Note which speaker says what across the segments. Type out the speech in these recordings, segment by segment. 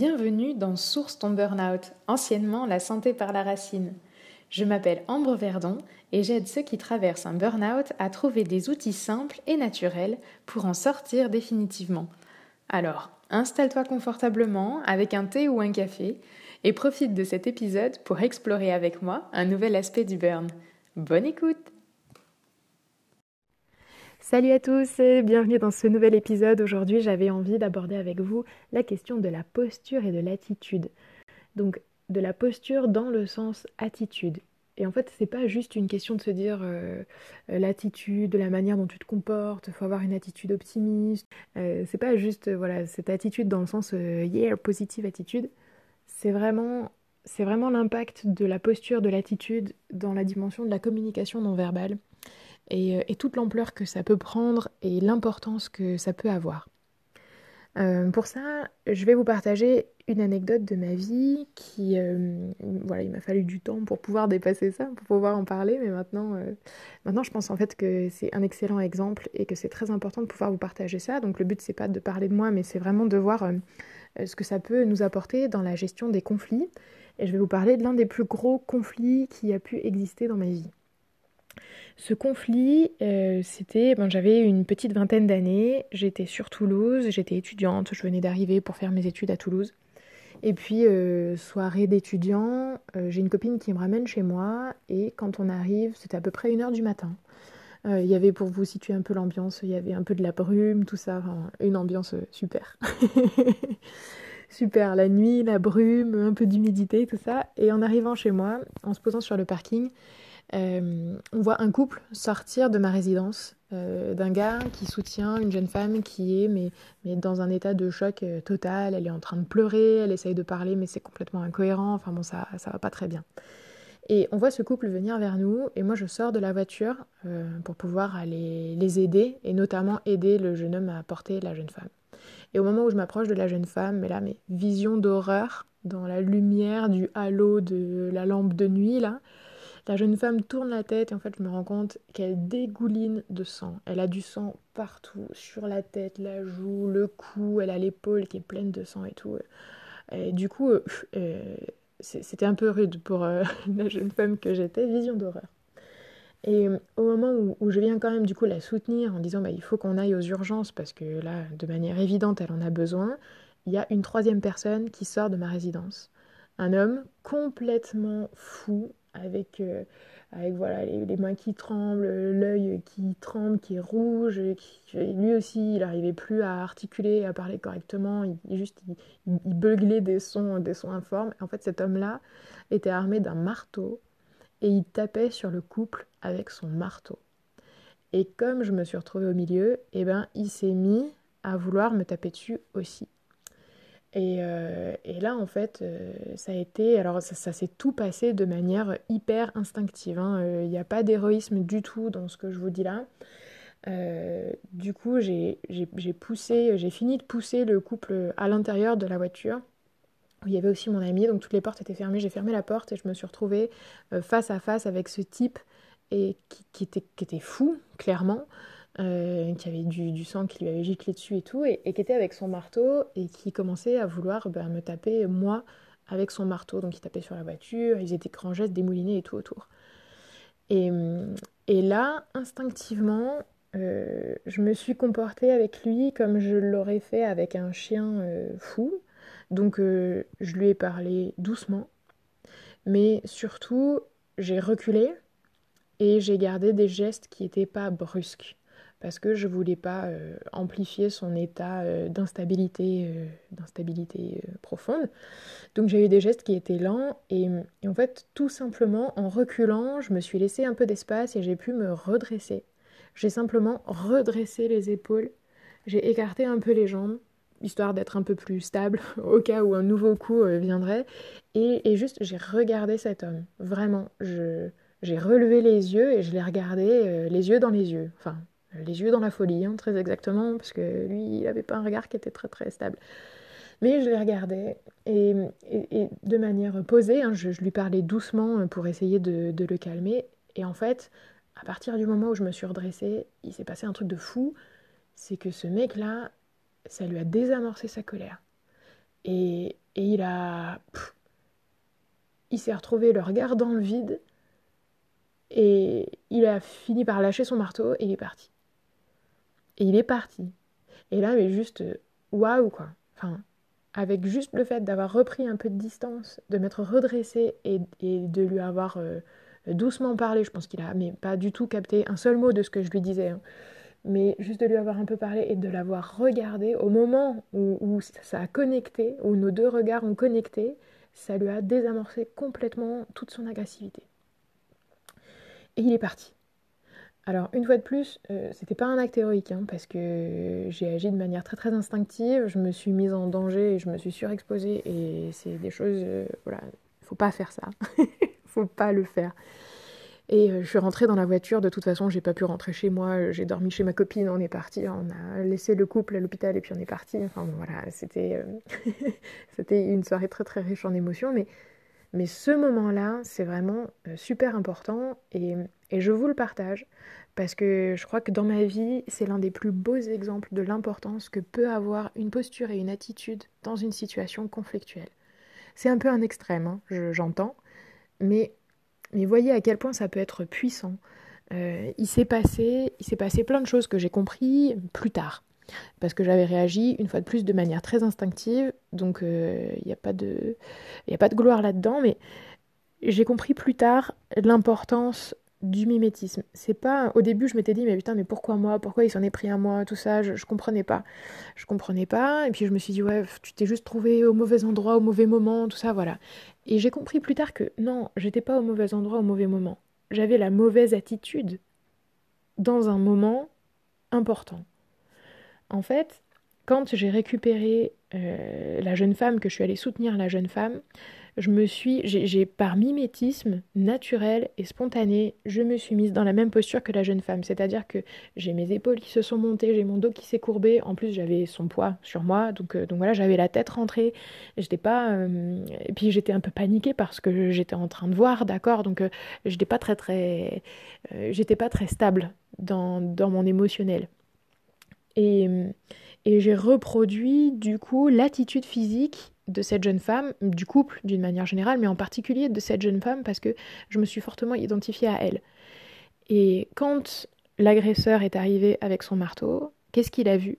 Speaker 1: Bienvenue dans Source ton Burnout, anciennement la santé par la racine. Je m'appelle Ambre Verdon et j'aide ceux qui traversent un burn-out à trouver des outils simples et naturels pour en sortir définitivement. Alors, installe-toi confortablement avec un thé ou un café et profite de cet épisode pour explorer avec moi un nouvel aspect du burn. Bonne écoute Salut à tous et bienvenue dans ce nouvel épisode. Aujourd'hui, j'avais envie d'aborder avec vous la question de la posture et de l'attitude. Donc, de la posture dans le sens attitude. Et en fait, c'est pas juste une question de se dire euh, euh, l'attitude, la manière dont tu te comportes, faut avoir une attitude optimiste. Euh, c'est pas juste voilà cette attitude dans le sens yeah positive attitude. C'est vraiment c'est vraiment l'impact de la posture, de l'attitude dans la dimension de la communication non verbale euh, et, toute l'ampleur que ça peut prendre et l'importance que ça peut avoir. Euh, pour ça, je vais vous partager une anecdote de ma vie qui, euh, voilà, il m'a fallu du temps pour pouvoir dépasser ça, pour pouvoir en parler, mais maintenant, maintenant je pense en fait que c'est un excellent exemple et que c'est très important de pouvoir vous partager ça. Donc le but c'est pas de parler de moi, mais c'est vraiment de voir ce que ça peut nous apporter dans la gestion des conflits. Et je vais vous parler de l'un des plus gros conflits qui a pu exister dans ma vie. Ce conflit, euh, c'était, ben, j'avais une petite vingtaine d'années, j'étais sur Toulouse, j'étais étudiante, je venais d'arriver pour faire mes études à Toulouse. Et puis, euh, soirée d'étudiants, euh, j'ai une copine qui me ramène chez moi, et quand on arrive, c'était à peu près une heure du matin. Il y avait, pour vous situer un peu l'ambiance, il y avait un peu de la brume, tout ça, une ambiance super. super, la nuit, la brume, un peu d'humidité, tout ça. Et en arrivant chez moi, en se posant sur le parking, euh, on voit un couple sortir de ma résidence, euh, d'un gars qui soutient une jeune femme qui est mais, mais dans un état de choc euh, total, elle est en train de pleurer, elle essaye de parler mais c'est complètement incohérent, enfin bon ça, ça va pas très bien. Et on voit ce couple venir vers nous et moi je sors de la voiture pour pouvoir aller les aider et notamment aider le jeune homme à porter la jeune femme. Et au moment où je m'approche de la jeune femme, mais là, mes visions d'horreur dans la lumière du halo de la lampe de nuit, là, la jeune femme tourne la tête et en fait je me rends compte qu'elle dégouline de sang. Elle a du sang partout, sur la tête, la joue, le cou, elle a l'épaule qui est pleine de sang et tout. Et du coup, euh, euh, c'était un peu rude pour euh, la jeune femme que j'étais, vision d'horreur. Et au moment où, je viens quand même du coup la soutenir en disant bah, il faut qu'on aille aux urgences parce que là, de manière évidente, elle en a besoin, il y a une troisième personne qui sort de ma résidence. Un homme complètement fou, avec, euh, avec voilà, les, mains qui tremblent, l'œil qui tremble, qui est rouge. lui aussi, il n'arrivait plus à articuler, à parler correctement. Il, juste, il, beuglait des sons, des sons informes. en fait, cet homme-là était armé d'un marteau et il tapait sur le couple avec son marteau. Et comme je me suis retrouvée au milieu, eh ben, il s'est mis à vouloir me taper dessus aussi. Euh, et, là, en fait, euh, ça a été. Alors, ça, s'est tout passé de manière hyper instinctive. Hein. Euh, il n'y a pas d'héroïsme du tout dans ce que je vous dis là. du coup, j'ai poussé, j'ai fini de pousser le couple à l'intérieur de la voiture. Où il y avait aussi mon ami, donc toutes les portes étaient fermées. J'ai fermé la porte et je me suis retrouvée face à face avec ce type et qui, était, qui était fou, clairement. Euh, qui avait du, sang qui lui avait giclé dessus et tout, et, qui était avec son marteau et qui commençait à vouloir bah, me taper moi avec son marteau. Donc il tapait sur la voiture, ils étaient grands gestes démoulinés et tout autour. Et, et là, instinctivement, euh, je me suis comportée avec lui comme je l'aurais fait avec un chien euh, fou. Donc je lui ai parlé doucement, mais surtout j'ai reculé et j'ai gardé des gestes qui n'étaient pas brusques parce que je voulais pas euh, amplifier son état euh, d'instabilité, euh, d'instabilité profonde. Donc j'ai eu des gestes qui étaient lents et, en fait tout simplement en reculant, je me suis laissé un peu d'espace et j'ai pu me redresser. J'ai simplement redressé les épaules, j'ai écarté un peu les jambes histoire d'être un peu plus stable au cas où un nouveau coup viendrait et, juste j'ai regardé cet homme, vraiment, j'ai relevé les yeux et je l'ai regardé les yeux dans les yeux, enfin les yeux dans la folie, hein, très exactement, parce que lui, il n'avait pas un regard qui était très très stable. Mais je les regardais et, de manière posée, hein, je, lui parlais doucement pour essayer de, le calmer. Et en fait, à partir du moment où je me suis redressée, il s'est passé un truc de fou. C'est que ce mec-là, ça lui a désamorcé sa colère. Et, Et il a. il s'est retrouvé le regard dans le vide. Et il a fini par lâcher son marteau et il est parti. Et il est parti. Et là, mais juste, waouh, quoi. Enfin, avec juste le fait d'avoir repris un peu de distance, de m'être redressé et, de lui avoir euh, doucement parlé, je pense qu'il a mais pas du tout capté un seul mot de ce que je lui disais, hein. mais juste de lui avoir un peu parlé et de l'avoir regardé au moment où, ça a connecté, où nos deux regards ont connecté, ça lui a désamorcé complètement toute son agressivité. Et il est parti. Alors, une fois de plus, euh, c'était pas un acte héroïque, hein, parce que j'ai agi de manière très très instinctive, je me suis mise en danger je me suis surexposée, et c'est des choses, euh, voilà, faut pas faire ça, faut pas le faire. Et euh, je suis rentrée dans la voiture, de toute façon, j'ai pas pu rentrer chez moi, j'ai dormi chez ma copine, on est parti, on a laissé le couple à l'hôpital et puis on est parti. Enfin voilà, c'était c'était une soirée très très riche en émotions, mais mais ce moment-là, c'est vraiment super important et, et je vous le partage parce que je crois que dans ma vie, c'est l'un des plus beaux exemples de l'importance que peut avoir une posture et une attitude dans une situation conflictuelle. C'est un peu un extrême, hein, j'entends, mais, mais voyez à quel point ça peut être puissant. Euh, il s'est passé, passé plein de choses que j'ai compris plus tard, parce que j'avais réagi une fois de plus de manière très instinctive, donc euh, il n'y a a pas de gloire là-dedans, mais j'ai compris plus tard l'importance du mimétisme. C'est pas au début je m'étais dit mais putain mais pourquoi moi? Pourquoi il s'en est pris à moi? Tout ça je, je comprenais pas. Je comprenais pas et puis je me suis dit ouais tu t'es juste trouvé au mauvais endroit au mauvais moment tout ça voilà. Et j'ai compris plus tard que non j'étais pas au mauvais endroit au mauvais moment. J'avais la mauvaise attitude dans un moment important. En fait quand j'ai récupéré euh, la jeune femme que je suis allée soutenir la jeune femme je me suis, j'ai par mimétisme naturel et spontané, je me suis mise dans la même posture que la jeune femme. C'est-à-dire que j'ai mes épaules qui se sont montées, j'ai mon dos qui s'est courbé. En plus, j'avais son poids sur moi, donc, euh, donc voilà, j'avais la tête rentrée. J'étais pas, euh, et puis j'étais un peu paniquée parce que j'étais en train de voir, d'accord? Donc euh, j'étais pas très très, j'étais pas très stable dans, dans mon émotionnel. Et, et j'ai reproduit du coup l'attitude physique de cette jeune femme, du couple d'une manière générale, mais en particulier de cette jeune femme parce que je me suis fortement identifiée à elle. Et quand l'agresseur est arrivé avec son marteau, qu'est-ce qu'il a vu?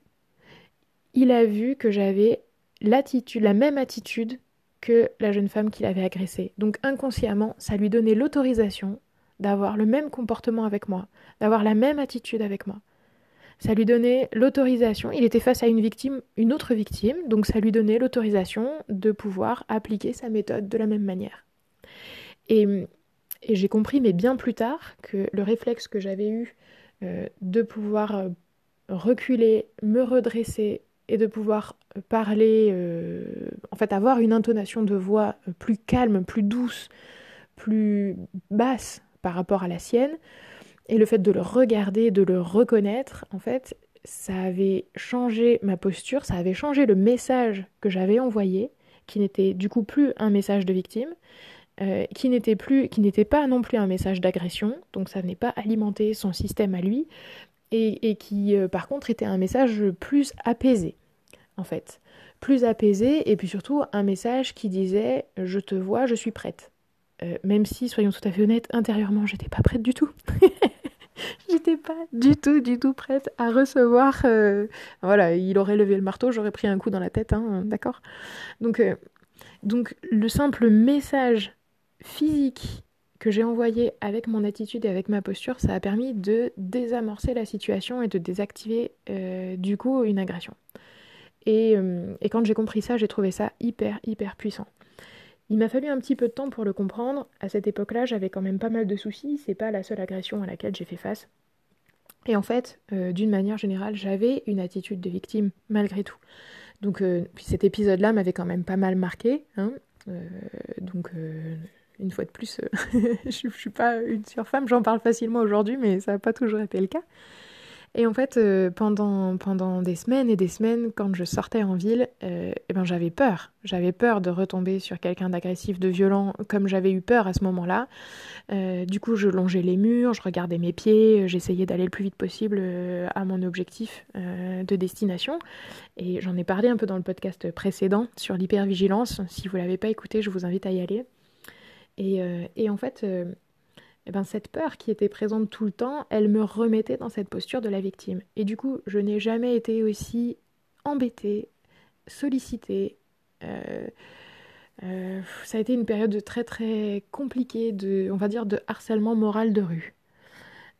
Speaker 1: Il a vu que j'avais l'attitude, la même attitude que la jeune femme qui l'avait agressée. Donc inconsciemment, ça lui donnait l'autorisation d'avoir le même comportement avec moi, d'avoir la même attitude avec moi ça lui donnait l'autorisation, il était face à une victime, une autre victime, donc ça lui donnait l'autorisation de pouvoir appliquer sa méthode de la même manière. Et, j'ai compris, mais bien plus tard, que le réflexe que j'avais eu euh, de pouvoir euh, reculer, me redresser et de pouvoir parler, euh, en fait avoir une intonation de voix plus calme, plus douce, plus basse par rapport à la sienne, et le fait de le regarder, de le reconnaître, en fait, ça avait changé ma posture, ça avait changé le message que j'avais envoyé, qui n'était du coup plus un message de victime, euh, qui n'était plus, qui n'était pas non plus un message d'agression, donc ça venait pas alimenter son système à lui, et, qui euh, par contre était un message plus apaisé, en fait, plus apaisé, et puis surtout un message qui disait je te vois, je suis prête. Euh, même si, soyons tout à fait honnêtes, intérieurement, j'étais pas prête du tout. j'étais pas du tout, du tout prête à recevoir. Euh, voilà, il aurait levé le marteau, j'aurais pris un coup dans la tête, hein, d'accord donc, euh, donc, le simple message physique que j'ai envoyé avec mon attitude et avec ma posture, ça a permis de désamorcer la situation et de désactiver du coup une agression. Et, et quand j'ai compris ça, j'ai trouvé ça hyper, hyper puissant. Il m'a fallu un petit peu de temps pour le comprendre. À cette époque-là, j'avais quand même pas mal de soucis. C'est pas la seule agression à laquelle j'ai fait face. Et en fait, euh, d'une manière générale, j'avais une attitude de victime malgré tout. Donc, euh, puis cet épisode-là m'avait quand même pas mal marqué. Hein. Euh, donc, une fois de plus, je, ne suis pas une surfemme. J'en parle facilement aujourd'hui, mais ça n'a pas toujours été le cas. Et en fait, euh, pendant, pendant des semaines et des semaines, quand je sortais en ville, euh, eh ben, j'avais peur. J'avais peur de retomber sur quelqu'un d'agressif, de violent, comme j'avais eu peur à ce moment-là. Euh, du coup, je longeais les murs, je regardais mes pieds, j'essayais d'aller le plus vite possible à mon objectif de destination. Et j'en ai parlé un peu dans le podcast précédent sur l'hypervigilance. Si vous ne l'avez pas écouté, je vous invite à y aller. Et, et en fait eh ben, cette peur qui était présente tout le temps, elle me remettait dans cette posture de la victime. Et du coup, je n'ai jamais été aussi embêtée, sollicitée. Euh, euh, ça a été une période très très compliquée de, on va dire, de harcèlement moral de rue.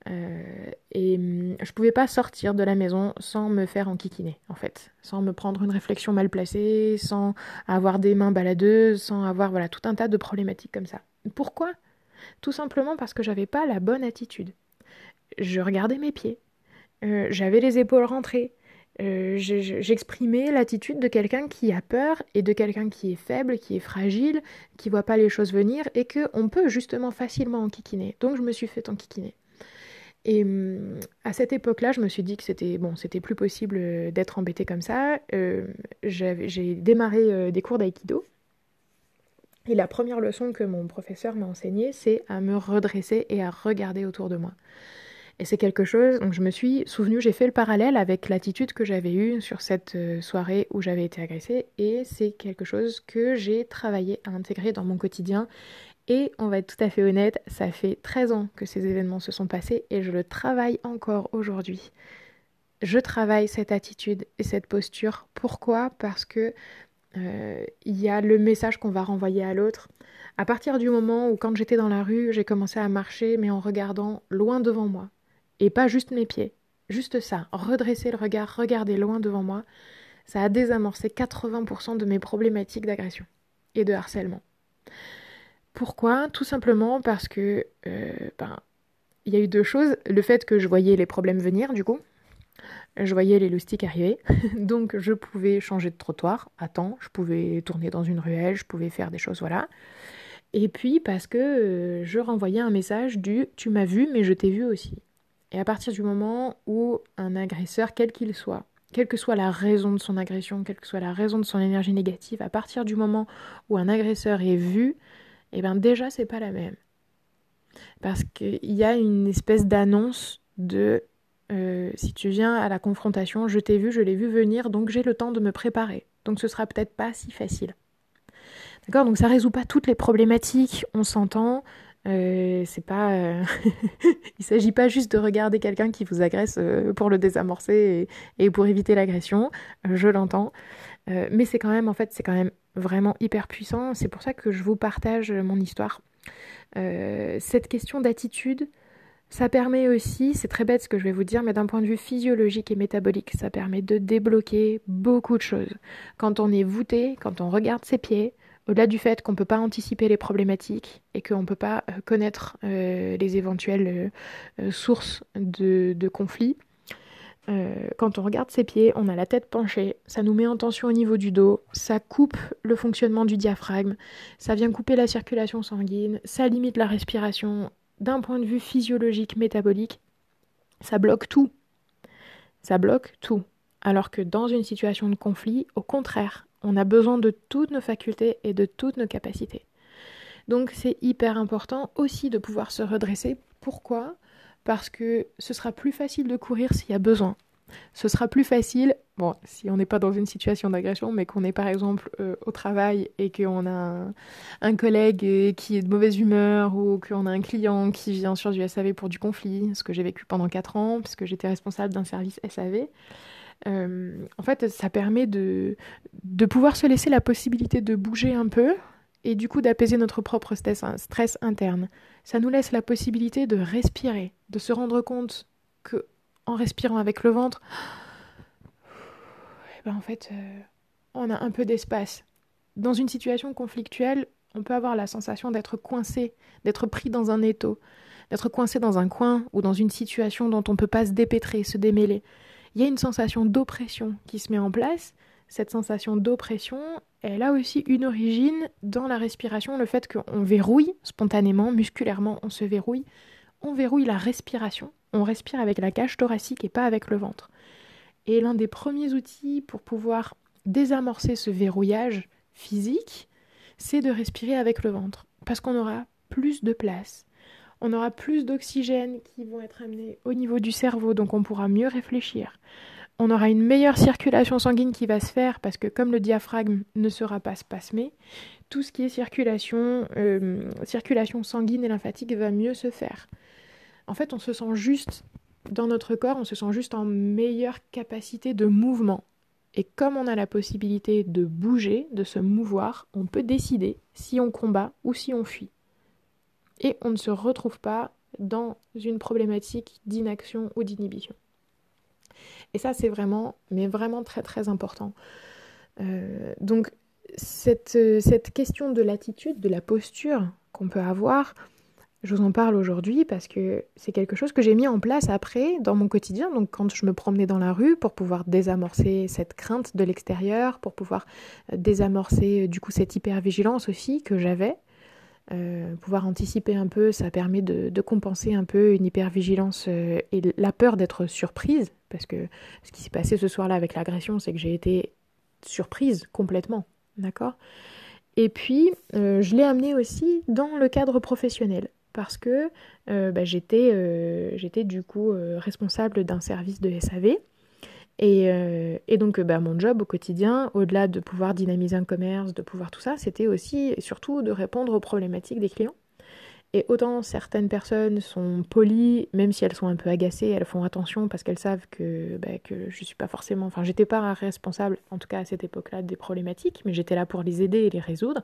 Speaker 1: Euh, et hum, je pouvais pas sortir de la maison sans me faire enquiquiner, en fait, sans me prendre une réflexion mal placée, sans avoir des mains baladeuses, sans avoir voilà tout un tas de problématiques comme ça. Pourquoi? Tout simplement parce que j'avais pas la bonne attitude. Je regardais mes pieds, euh, j'avais les épaules rentrées, euh, j'exprimais l'attitude de quelqu'un qui a peur et de quelqu'un qui est faible, qui est fragile, qui voit pas les choses venir et que on peut justement facilement enquiquiner. Donc je me suis fait enquiquiner. Et hum, à cette époque-là, je me suis dit que c'était bon, c'était plus possible euh, d'être embêtée comme ça. j'ai démarré des cours d'aïkido et la première leçon que mon professeur m'a enseignée, c'est à me redresser et à regarder autour de moi. Et c'est quelque chose, donc je me suis souvenu, j'ai fait le parallèle avec l'attitude que j'avais eue sur cette euh, soirée où j'avais été agressée, et c'est quelque chose que j'ai travaillé à intégrer dans mon quotidien. Et on va être tout à fait honnête, ça fait 13 ans que ces événements se sont passés et je le travaille encore aujourd'hui. Je travaille cette attitude et cette posture. Pourquoi? Parce que euh, il y a le message qu'on va renvoyer à l'autre. À partir du moment où, quand j'étais dans la rue, j'ai commencé à marcher, mais en regardant loin devant moi, et pas juste mes pieds, juste ça, redresser le regard, regarder loin devant moi, ça a désamorcé 80% de mes problématiques d'agression et de harcèlement. Pourquoi? Tout simplement parce que euh, ben, il y a eu deux choses. Le fait que je voyais les problèmes venir, du coup, je voyais les loustiques arriver, donc je pouvais changer de trottoir à temps, je pouvais tourner dans une ruelle, je pouvais faire des choses, voilà. Et puis parce que euh, je renvoyais un message du tu m'as vu mais je t'ai vu aussi. Et à partir du moment où un agresseur, quel qu'il soit, quelle que soit la raison de son agression, quelle que soit la raison de son énergie négative, à partir du moment où un agresseur est vu, eh bien déjà c'est pas la même. Parce qu'il y a une espèce d'annonce de euh, si tu viens à la confrontation, je t'ai vu, je l'ai vu venir, donc j'ai le temps de me préparer. Donc ce sera peut-être pas si facile. D'accord? Donc ça résout pas toutes les problématiques, on s'entend. Euh, c'est pas. Euh, il s'agit pas juste de regarder quelqu'un qui vous agresse pour le désamorcer et, et pour éviter l'agression. je l'entends. mais c'est quand même, en fait, c'est quand même vraiment hyper puissant. C'est pour ça que je vous partage mon histoire. cette question d'attitude, ça permet aussi, c'est très bête ce que je vais vous dire, mais d'un point de vue physiologique et métabolique, ça permet de débloquer beaucoup de choses. Quand on est voûté, quand on regarde ses pieds, au-delà du fait qu'on ne peut pas anticiper les problématiques et qu'on ne peut pas euh, connaître euh, les éventuelles euh, sources de, de conflits, quand on regarde ses pieds, on a la tête penchée, ça nous met en tension au niveau du dos, ça coupe le fonctionnement du diaphragme, ça vient couper la circulation sanguine, ça limite la respiration, d'un point de vue physiologique, métabolique, ça bloque tout. Ça bloque tout. Alors que dans une situation de conflit, au contraire, on a besoin de toutes nos facultés et de toutes nos capacités. Donc c'est hyper important aussi de pouvoir se redresser. Pourquoi? Parce que ce sera plus facile de courir s'il y a besoin ce sera plus facile, bon, si on n'est pas dans une situation d'agression, mais qu'on est par exemple euh, au travail et qu'on a un, collègue euh, qui est de mauvaise humeur ou qu'on a un client qui vient sur du SAV pour du conflit, ce que j'ai vécu pendant 4 ans, puisque j'étais responsable d'un service SAV. Euh, en fait, ça permet de, de pouvoir se laisser la possibilité de bouger un peu et du coup d'apaiser notre propre stress, stress interne. Ça nous laisse la possibilité de respirer, de se rendre compte que en respirant avec le ventre, eh ben en fait, euh, on a un peu d'espace. Dans une situation conflictuelle, on peut avoir la sensation d'être coincé, d'être pris dans un étau, d'être coincé dans un coin ou dans une situation dont on ne peut pas se dépêtrer, se démêler. Il y a une sensation d'oppression qui se met en place. Cette sensation d'oppression, elle a aussi une origine dans la respiration, le fait qu'on verrouille spontanément, musculairement, on se verrouille. On verrouille la respiration on respire avec la cage thoracique et pas avec le ventre. Et l'un des premiers outils pour pouvoir désamorcer ce verrouillage physique, c'est de respirer avec le ventre. Parce qu'on aura plus de place, on aura plus d'oxygène qui vont être amenés au niveau du cerveau, donc on pourra mieux réfléchir. On aura une meilleure circulation sanguine qui va se faire parce que comme le diaphragme ne sera pas spasmé, tout ce qui est circulation, euh, circulation sanguine et lymphatique va mieux se faire. En fait, on se sent juste dans notre corps, on se sent juste en meilleure capacité de mouvement. Et comme on a la possibilité de bouger, de se mouvoir, on peut décider si on combat ou si on fuit. Et on ne se retrouve pas dans une problématique d'inaction ou d'inhibition. Et ça, c'est vraiment, mais vraiment très très important. Euh, donc, cette, cette question de l'attitude, de la posture qu'on peut avoir, je vous en parle aujourd'hui parce que c'est quelque chose que j'ai mis en place après dans mon quotidien, donc quand je me promenais dans la rue pour pouvoir désamorcer cette crainte de l'extérieur, pour pouvoir euh, désamorcer euh, du coup cette hypervigilance aussi que j'avais. Euh, pouvoir anticiper un peu, ça permet de, compenser un peu une hypervigilance et la peur d'être surprise, parce que ce qui s'est passé ce soir-là avec l'agression, c'est que j'ai été surprise complètement, d'accord? Et puis, je l'ai amené aussi dans le cadre professionnel parce que euh, bah, euh, j'étais, du coup euh, responsable d'un service de SAV. Et, donc bah, mon job au quotidien, au-delà de pouvoir dynamiser un commerce, de pouvoir tout ça, c'était aussi et surtout de répondre aux problématiques des clients. Et autant certaines personnes sont polies, même si elles sont un peu agacées, elles font attention parce qu'elles savent que, bah, que je suis pas forcément, enfin j'étais pas responsable, en tout cas à cette époque-là, des problématiques, mais j'étais là pour les aider et les résoudre.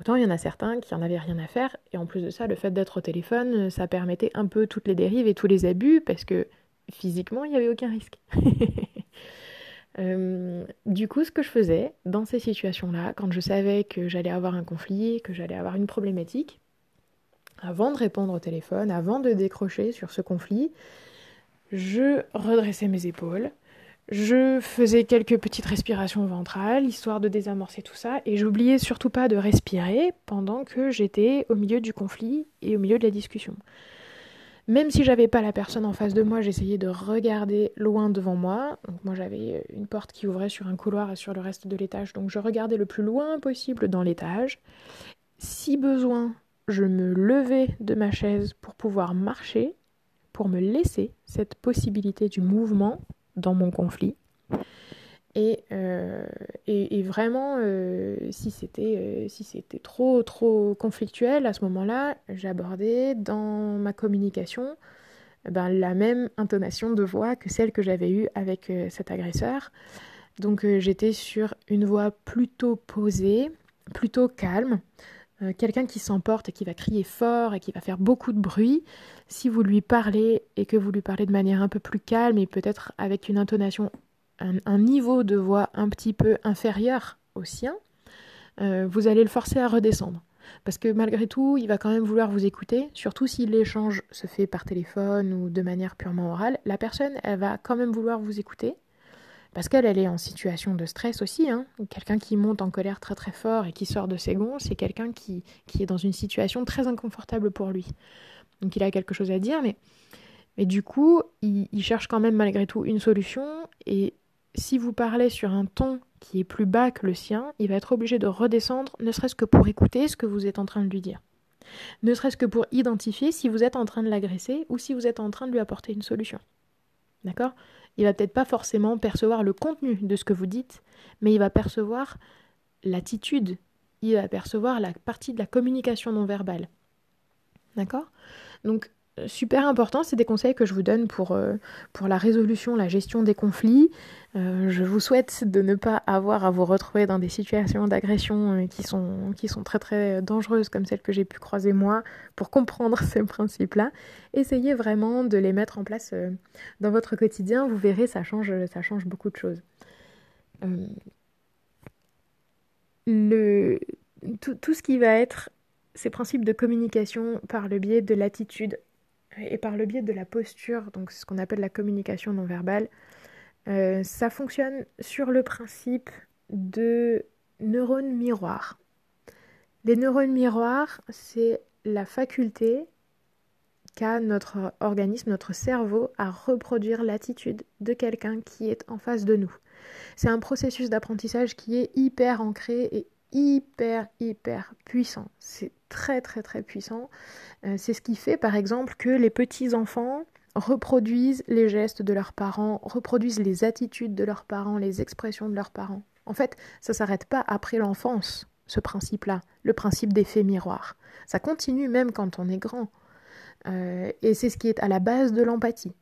Speaker 1: Autant il y en a certains qui en avaient rien à faire, et en plus de ça, le fait d'être au téléphone, ça permettait un peu toutes les dérives et tous les abus, parce que physiquement, il n'y avait aucun risque. Euh, du coup, ce que je faisais dans ces situations-là, quand je savais que j'allais avoir un conflit, que j'allais avoir une problématique, avant de répondre au téléphone, avant de décrocher sur ce conflit, je redressais mes épaules, je faisais quelques petites respirations ventrales, histoire de désamorcer tout ça, et j'oubliais surtout pas de respirer pendant que j'étais au milieu du conflit et au milieu de la discussion. Même si j'avais pas la personne en face de moi, j'essayais de regarder loin devant moi. Donc moi j'avais une porte qui ouvrait sur un couloir et sur le reste de l'étage, donc je regardais le plus loin possible dans l'étage. Si besoin, je me levais de ma chaise pour pouvoir marcher, pour me laisser cette possibilité du mouvement dans mon conflit. Et, euh, et, vraiment, euh, si c'était euh, si trop trop conflictuel à ce moment-là, j'abordais dans ma communication ben, la même intonation de voix que celle que j'avais eue avec cet agresseur. Donc j'étais sur une voix plutôt posée, plutôt calme, euh, quelqu'un qui s'emporte et qui va crier fort et qui va faire beaucoup de bruit, si vous lui parlez et que vous lui parlez de manière un peu plus calme et peut-être avec une intonation, un, niveau de voix un petit peu inférieur au sien, euh, vous allez le forcer à redescendre. Parce que malgré tout, il va quand même vouloir vous écouter, surtout si l'échange se fait par téléphone ou de manière purement orale. La personne, elle va quand même vouloir vous écouter, parce qu'elle, elle est en situation de stress aussi. Hein. Quelqu'un qui monte en colère très très fort et qui sort de ses gonds, c'est quelqu'un qui, qui, est dans une situation très inconfortable pour lui. Donc il a quelque chose à dire, mais, mais du coup, il, il cherche quand même malgré tout une solution. Et si vous parlez sur un ton qui est plus bas que le sien, il va être obligé de redescendre, ne serait-ce que pour écouter ce que vous êtes en train de lui dire. Ne serait-ce que pour identifier si vous êtes en train de l'agresser ou si vous êtes en train de lui apporter une solution. D'accord? Il va peut-être pas forcément percevoir le contenu de ce que vous dites, mais il va percevoir l'attitude, il va percevoir la partie de la communication non verbale. D'accord? Donc super important, c'est des conseils que je vous donne pour, euh, la résolution, la gestion des conflits. Euh, je vous souhaite de ne pas avoir à vous retrouver dans des situations d'agression euh, qui, sont, très très dangereuses comme celles que j'ai pu croiser moi pour comprendre ces principes-là. Essayez vraiment de les mettre en place dans votre quotidien, vous verrez, ça change, beaucoup de choses. tout ce qui va être ces principes de communication par le biais de l'attitude, et par le biais de la posture, donc ce qu'on appelle la communication non verbale, euh, ça fonctionne sur le principe de neurones miroirs. Les neurones miroirs, c'est la faculté qu'a notre organisme, notre cerveau, à reproduire l'attitude de quelqu'un qui est en face de nous. C'est un processus d'apprentissage qui est hyper ancré et hyper, hyper puissant. Très, très, très puissant. Euh, c'est ce qui fait, par exemple, que les petits-enfants reproduisent les gestes de leurs parents, reproduisent les attitudes de leurs parents, les expressions de leurs parents. En fait, ça ne s'arrête pas après l'enfance, ce principe-là, le principe d'effet miroir. Ça continue même quand on est grand. Euh, et c'est ce qui est à la base de l'empathie.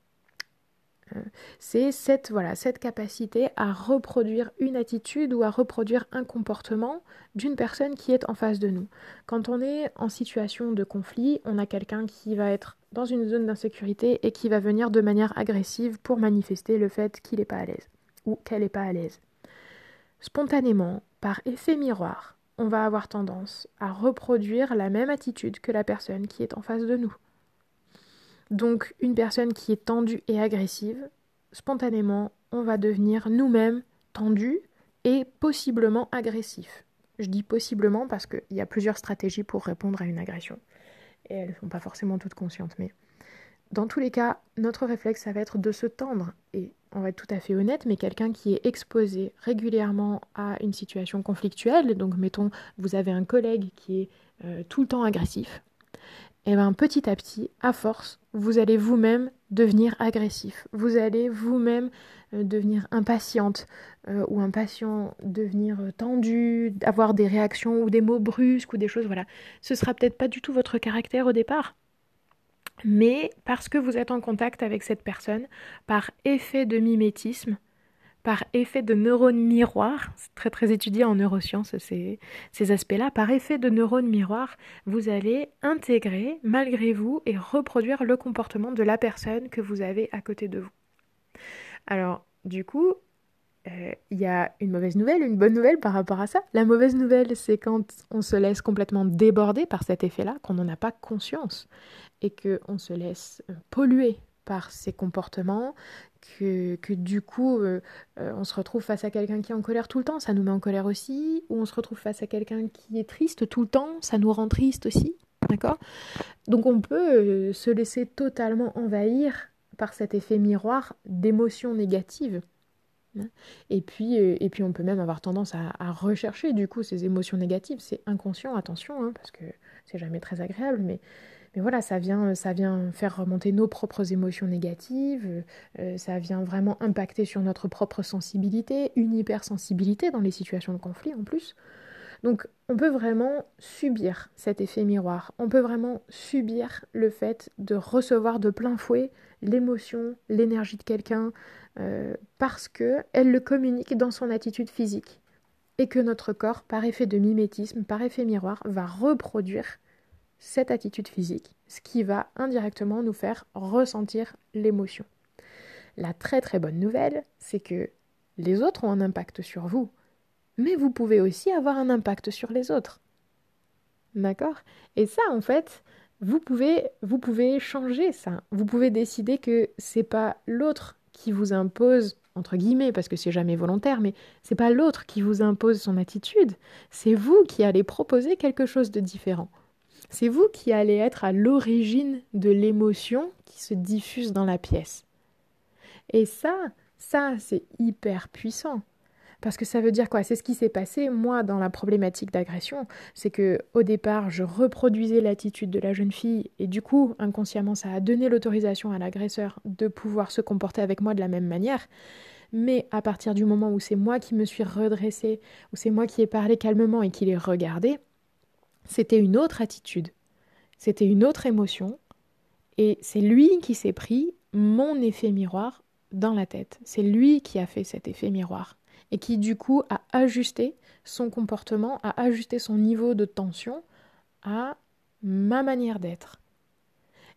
Speaker 1: Euh, c'est cette, voilà, cette capacité à reproduire une attitude ou à reproduire un comportement d'une personne qui est en face de nous. Quand on est en situation de conflit, on a quelqu'un qui va être dans une zone d'insécurité et qui va venir de manière agressive pour manifester le fait qu'il n'est pas à l'aise ou qu'elle n'est pas à l'aise. Spontanément, par effet miroir, on va avoir tendance à reproduire la même attitude que la personne qui est en face de nous. Donc une personne qui est tendue et agressive, spontanément, on va devenir nous-mêmes tendus et possiblement agressifs. Je dis possiblement parce qu'il y a plusieurs stratégies pour répondre à une agression. Et elles ne sont pas forcément toutes conscientes. Mais dans tous les cas, notre réflexe, ça va être de se tendre. Et on va être tout à fait honnête, mais quelqu'un qui est exposé régulièrement à une situation conflictuelle, donc mettons, vous avez un collègue qui est euh, tout le temps agressif, et eh bien petit à petit, à force, vous allez vous-même devenir agressif. Vous allez vous-même euh, devenir impatiente euh, ou impatient, devenir tendu, avoir des réactions ou des mots brusques ou des choses, voilà. Ce sera peut-être pas du tout votre caractère au départ, mais parce que vous êtes en contact avec cette personne, par effet de mimétisme, par effet de neurones miroirs, c'est très très étudié en neurosciences ces, aspects-là, par effet de neurones miroirs, vous allez intégrer malgré vous et reproduire le comportement de la personne que vous avez à côté de vous. Alors, du coup, euh, il y a une mauvaise nouvelle, une bonne nouvelle par rapport à ça. La mauvaise nouvelle, c'est quand on se laisse complètement déborder par cet effet-là, qu'on n'en a pas conscience et qu'on se laisse polluer par ces comportements, que, que du coup euh, euh, on se retrouve face à quelqu'un qui est en colère tout le temps, ça nous met en colère aussi, ou on se retrouve face à quelqu'un qui est triste tout le temps, ça nous rend triste aussi, d'accord? Donc on peut euh, se laisser totalement envahir par cet effet miroir d'émotions négatives. Hein. Et puis, et puis on peut même avoir tendance à, rechercher du coup ces émotions négatives. C'est inconscient, attention, hein, parce que c'est jamais très agréable, mais mais voilà, ça vient, ça vient faire remonter nos propres émotions négatives, euh, ça vient vraiment impacter sur notre propre sensibilité, une hypersensibilité dans les situations de conflit en plus. Donc on peut vraiment subir cet effet miroir, on peut vraiment subir le fait de recevoir de plein fouet l'émotion, l'énergie de quelqu'un, euh, parce que elle le communique dans son attitude physique et que notre corps, par effet de mimétisme, par effet miroir, va reproduire cette attitude physique, ce qui va indirectement nous faire ressentir l'émotion. La très très bonne nouvelle, c'est que les autres ont un impact sur vous, mais vous pouvez aussi avoir un impact sur les autres. D'accord? Et ça, en fait, vous pouvez, vous pouvez changer ça. Vous pouvez décider que c'est pas l'autre qui vous impose entre guillemets parce que c'est jamais volontaire, mais c'est pas l'autre qui vous impose son attitude, c'est vous qui allez proposer quelque chose de différent. C'est vous qui allez être à l'origine de l'émotion qui se diffuse dans la pièce. Et ça, ça, c'est hyper puissant. Parce que ça veut dire quoi? C'est ce qui s'est passé, moi, dans la problématique d'agression. C'est que au départ, je reproduisais l'attitude de la jeune fille, et du coup, inconsciemment, ça a donné l'autorisation à l'agresseur de pouvoir se comporter avec moi de la même manière. Mais à partir du moment où c'est moi qui me suis redressée, où c'est moi qui ai parlé calmement et qui l'ai regardé, c'était une autre attitude, c'était une autre émotion, et c'est lui qui s'est pris mon effet miroir dans la tête. C'est lui qui a fait cet effet miroir, et qui du coup a ajusté son comportement, a ajusté son niveau de tension à ma manière d'être.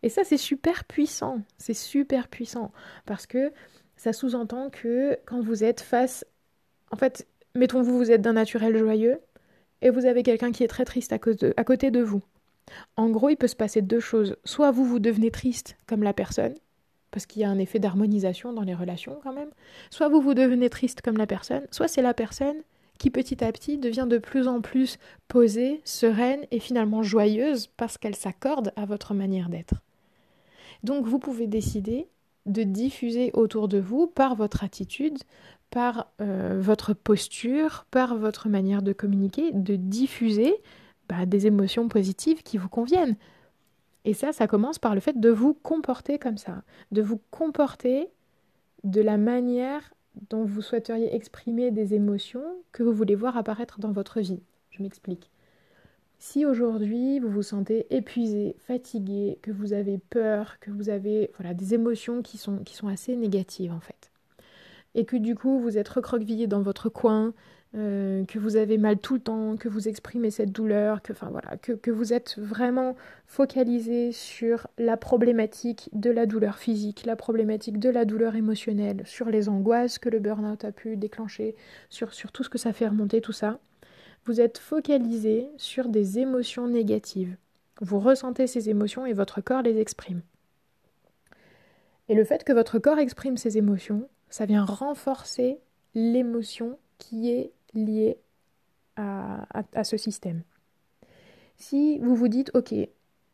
Speaker 1: Et ça, c'est super puissant, c'est super puissant, parce que ça sous-entend que quand vous êtes face... En fait, mettons-vous, vous êtes d'un naturel joyeux, et vous avez quelqu'un qui est très triste à, côté de vous. En gros, il peut se passer deux choses. Soit vous, vous devenez triste comme la personne, parce qu'il y a un effet d'harmonisation dans les relations quand même. Soit vous, vous devenez triste comme la personne, soit c'est la personne qui petit à petit devient de plus en plus posée, sereine et finalement joyeuse parce qu'elle s'accorde à votre manière d'être. Donc vous pouvez décider de diffuser autour de vous par votre attitude, par euh, votre posture, par votre manière de communiquer, de diffuser bah, des émotions positives qui vous conviennent. Et ça, ça commence par le fait de vous comporter comme ça, de vous comporter de la manière dont vous souhaiteriez exprimer des émotions que vous voulez voir apparaître dans votre vie. Je m'explique. Si aujourd'hui vous vous sentez épuisé, fatigué, que vous avez peur, que vous avez voilà, des émotions qui sont, qui sont assez négatives en fait, et que du coup vous êtes recroquevillé dans votre coin, euh, que vous avez mal tout le temps, que vous exprimez cette douleur, que, voilà, que, vous êtes vraiment focalisé sur la problématique de la douleur physique, la problématique de la douleur émotionnelle, sur les angoisses que le burn-out a pu déclencher, sur tout ce que ça fait remonter, tout ça. Vous êtes focalisé sur des émotions négatives. Vous ressentez ces émotions et votre corps les exprime. Et le fait que votre corps exprime ces émotions, ça vient renforcer l'émotion qui est lié à, à, ce système. Si vous vous dites, ok,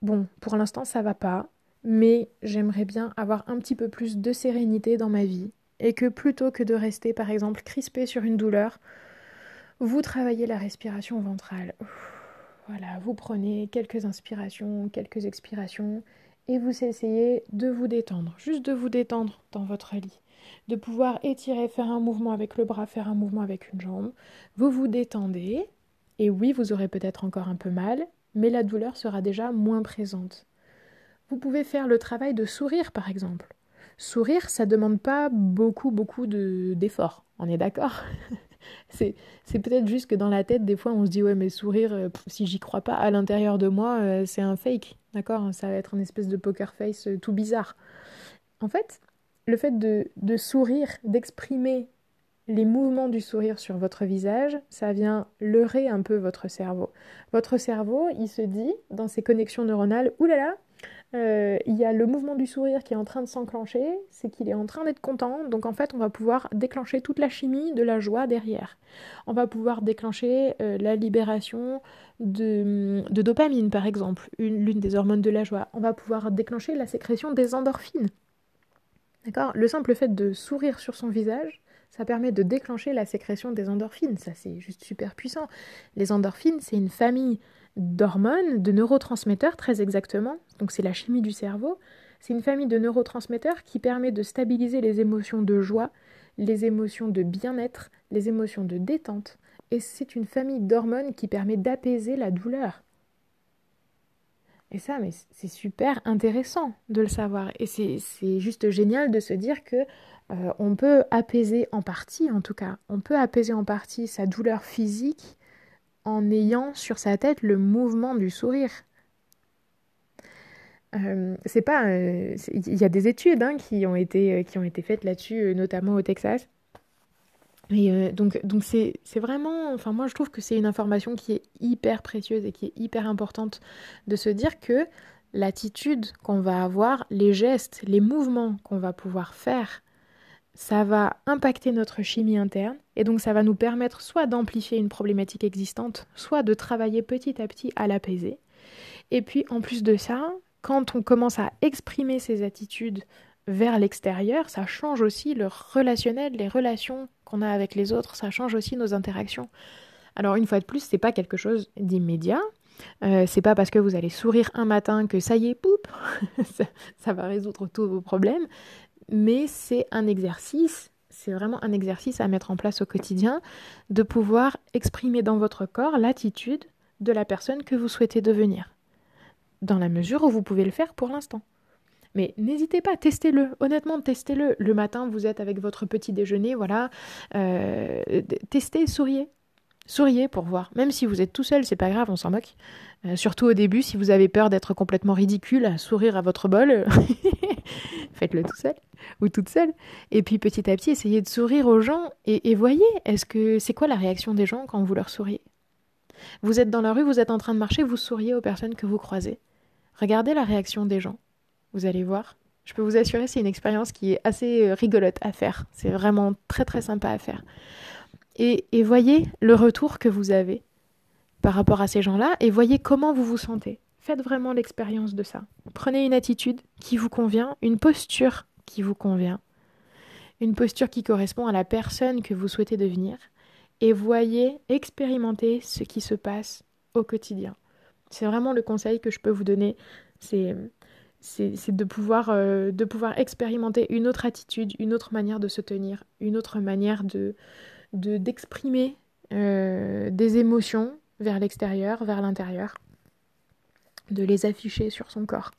Speaker 1: bon, pour l'instant ça va pas, mais j'aimerais bien avoir un petit peu plus de sérénité dans ma vie, et que plutôt que de rester par exemple crispé sur une douleur, vous travaillez la respiration ventrale. Voilà, vous prenez quelques inspirations, quelques expirations, et vous essayez de vous détendre, juste de vous détendre dans votre lit de pouvoir étirer, faire un mouvement avec le bras, faire un mouvement avec une jambe. Vous vous détendez, et oui, vous aurez peut-être encore un peu mal, mais la douleur sera déjà moins présente. Vous pouvez faire le travail de sourire, par exemple. Sourire, ça ne demande pas beaucoup, beaucoup d'efforts. on est d'accord? C'est peut-être juste que dans la tête, des fois, on se dit, ouais, mais sourire, euh, si j'y crois pas, à l'intérieur de moi, euh, c'est un fake. D'accord? Ça va être une espèce de poker face euh, tout bizarre. En fait, le fait de, sourire, d'exprimer les mouvements du sourire sur votre visage, ça vient leurrer un peu votre cerveau. Votre cerveau, il se dit, dans ses connexions neuronales, oulala, euh, il y a le mouvement du sourire qui est en train de s'enclencher, c'est qu'il est en train d'être content, donc en fait on va pouvoir déclencher toute la chimie de la joie derrière. On va pouvoir déclencher euh, la libération de, de, dopamine par exemple, l'une des hormones de la joie. On va pouvoir déclencher la sécrétion des endorphines. Le simple fait de sourire sur son visage, ça permet de déclencher la sécrétion des endorphines. Ça, c'est juste super puissant. Les endorphines, c'est une famille d'hormones, de neurotransmetteurs très exactement. Donc, c'est la chimie du cerveau. C'est une famille de neurotransmetteurs qui permet de stabiliser les émotions de joie, les émotions de bien-être, les émotions de détente. Et c'est une famille d'hormones qui permet d'apaiser la douleur. Et ça, mais c'est super intéressant de le savoir. Et c'est juste génial de se dire que euh, on peut apaiser en partie, en tout cas, on peut apaiser en partie sa douleur physique en ayant sur sa tête le mouvement du sourire. Euh, c'est pas, euh, il y a des études hein, qui ont été qui ont été faites là-dessus, notamment au Texas, euh, donc, donc c'est, c'est vraiment, enfin moi je trouve que c'est une information qui est hyper précieuse et qui est hyper importante de se dire que l'attitude qu'on va avoir, les gestes, les mouvements qu'on va pouvoir faire, ça va impacter notre chimie interne et donc ça va nous permettre soit d'amplifier une problématique existante, soit de travailler petit à petit à l'apaiser. Et puis en plus de ça, quand on commence à exprimer ces attitudes vers l'extérieur, ça change aussi le relationnel, les relations qu'on a avec les autres, ça change aussi nos interactions. Alors une fois de plus, c'est pas quelque chose d'immédiat. Euh, c'est pas parce que vous allez sourire un matin que ça y est, poup, ça, va résoudre tous vos problèmes. Mais c'est un exercice, c'est vraiment un exercice à mettre en place au quotidien, de pouvoir exprimer dans votre corps l'attitude de la personne que vous souhaitez devenir, dans la mesure où vous pouvez le faire pour l'instant. Mais n'hésitez pas, testez-le. Honnêtement, testez-le. Le matin, vous êtes avec votre petit déjeuner, voilà. Euh, testez, souriez. Souriez pour voir. Même si vous êtes tout seul, c'est pas grave, on s'en moque. Euh, surtout au début, si vous avez peur d'être complètement ridicule, à sourire à votre bol, faites-le tout seul ou toute seule. Et puis petit à petit, essayez de sourire aux gens et, et voyez, est-ce que c'est quoi la réaction des gens quand vous leur souriez? Vous êtes dans la rue, vous êtes en train de marcher, vous souriez aux personnes que vous croisez. Regardez la réaction des gens. Vous allez voir. Je peux vous assurer, c'est une expérience qui est assez euh, rigolote à faire. C'est vraiment très très sympa à faire. Et, voyez le retour que vous avez par rapport à ces gens-là et voyez comment vous vous sentez. Faites vraiment l'expérience de ça. Prenez une attitude qui vous convient, une posture qui vous convient, une posture qui correspond à la personne que vous souhaitez devenir, et voyez, expérimentez ce qui se passe au quotidien. C'est vraiment le conseil que je peux vous donner, c'est c'est de pouvoir, euh, de pouvoir expérimenter une autre attitude, une autre manière de se tenir, une autre manière de d'exprimer euh, des émotions vers l'extérieur, vers l'intérieur, de les afficher sur son corps.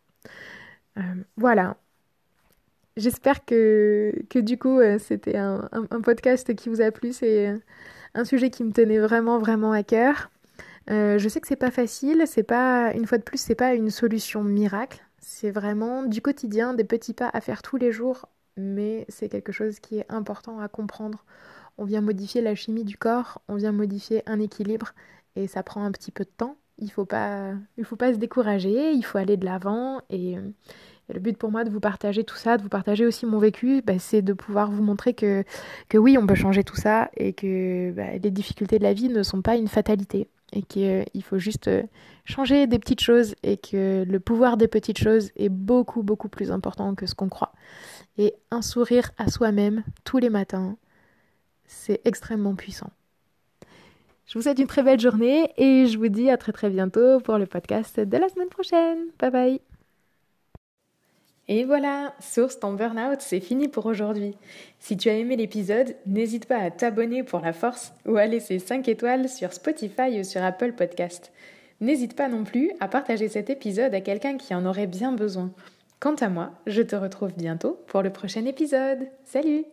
Speaker 1: Euh, voilà. J'espère que, du coup c'était un, un, podcast qui vous a plu. C'est un sujet qui me tenait vraiment vraiment à cœur. je sais que c'est pas facile, c'est pas une fois de plus c'est pas une solution miracle. C'est vraiment du quotidien, des petits pas à faire tous les jours, mais c'est quelque chose qui est important à comprendre. On vient modifier la chimie du corps, on vient modifier un équilibre, et ça prend un petit peu de temps. Il ne faut, pas, faut pas se décourager, il faut aller de l'avant, et, le but pour moi de vous partager tout ça, de vous partager aussi mon vécu, bah, c'est de pouvoir vous montrer que, que oui, on peut changer tout ça, et que bah, les difficultés de la vie ne sont pas une fatalité et qu'il faut juste euh, changer des petites choses et que le pouvoir des petites choses est beaucoup beaucoup plus important que ce qu'on croit. Et un sourire à soi-même tous les matins, c'est extrêmement puissant. Je vous souhaite une très belle journée et je vous dis à très très bientôt pour le podcast de la semaine prochaine. Bye bye et voilà, Source ton burn-out, c'est fini pour aujourd'hui. Si tu as aimé l'épisode, n'hésite pas à t'abonner pour la force ou à laisser 5 étoiles sur Spotify ou sur Apple Podcast. N'hésite pas non plus à partager cet épisode à quelqu'un qui en aurait bien besoin. Quant à moi, je te retrouve bientôt pour le prochain épisode. Salut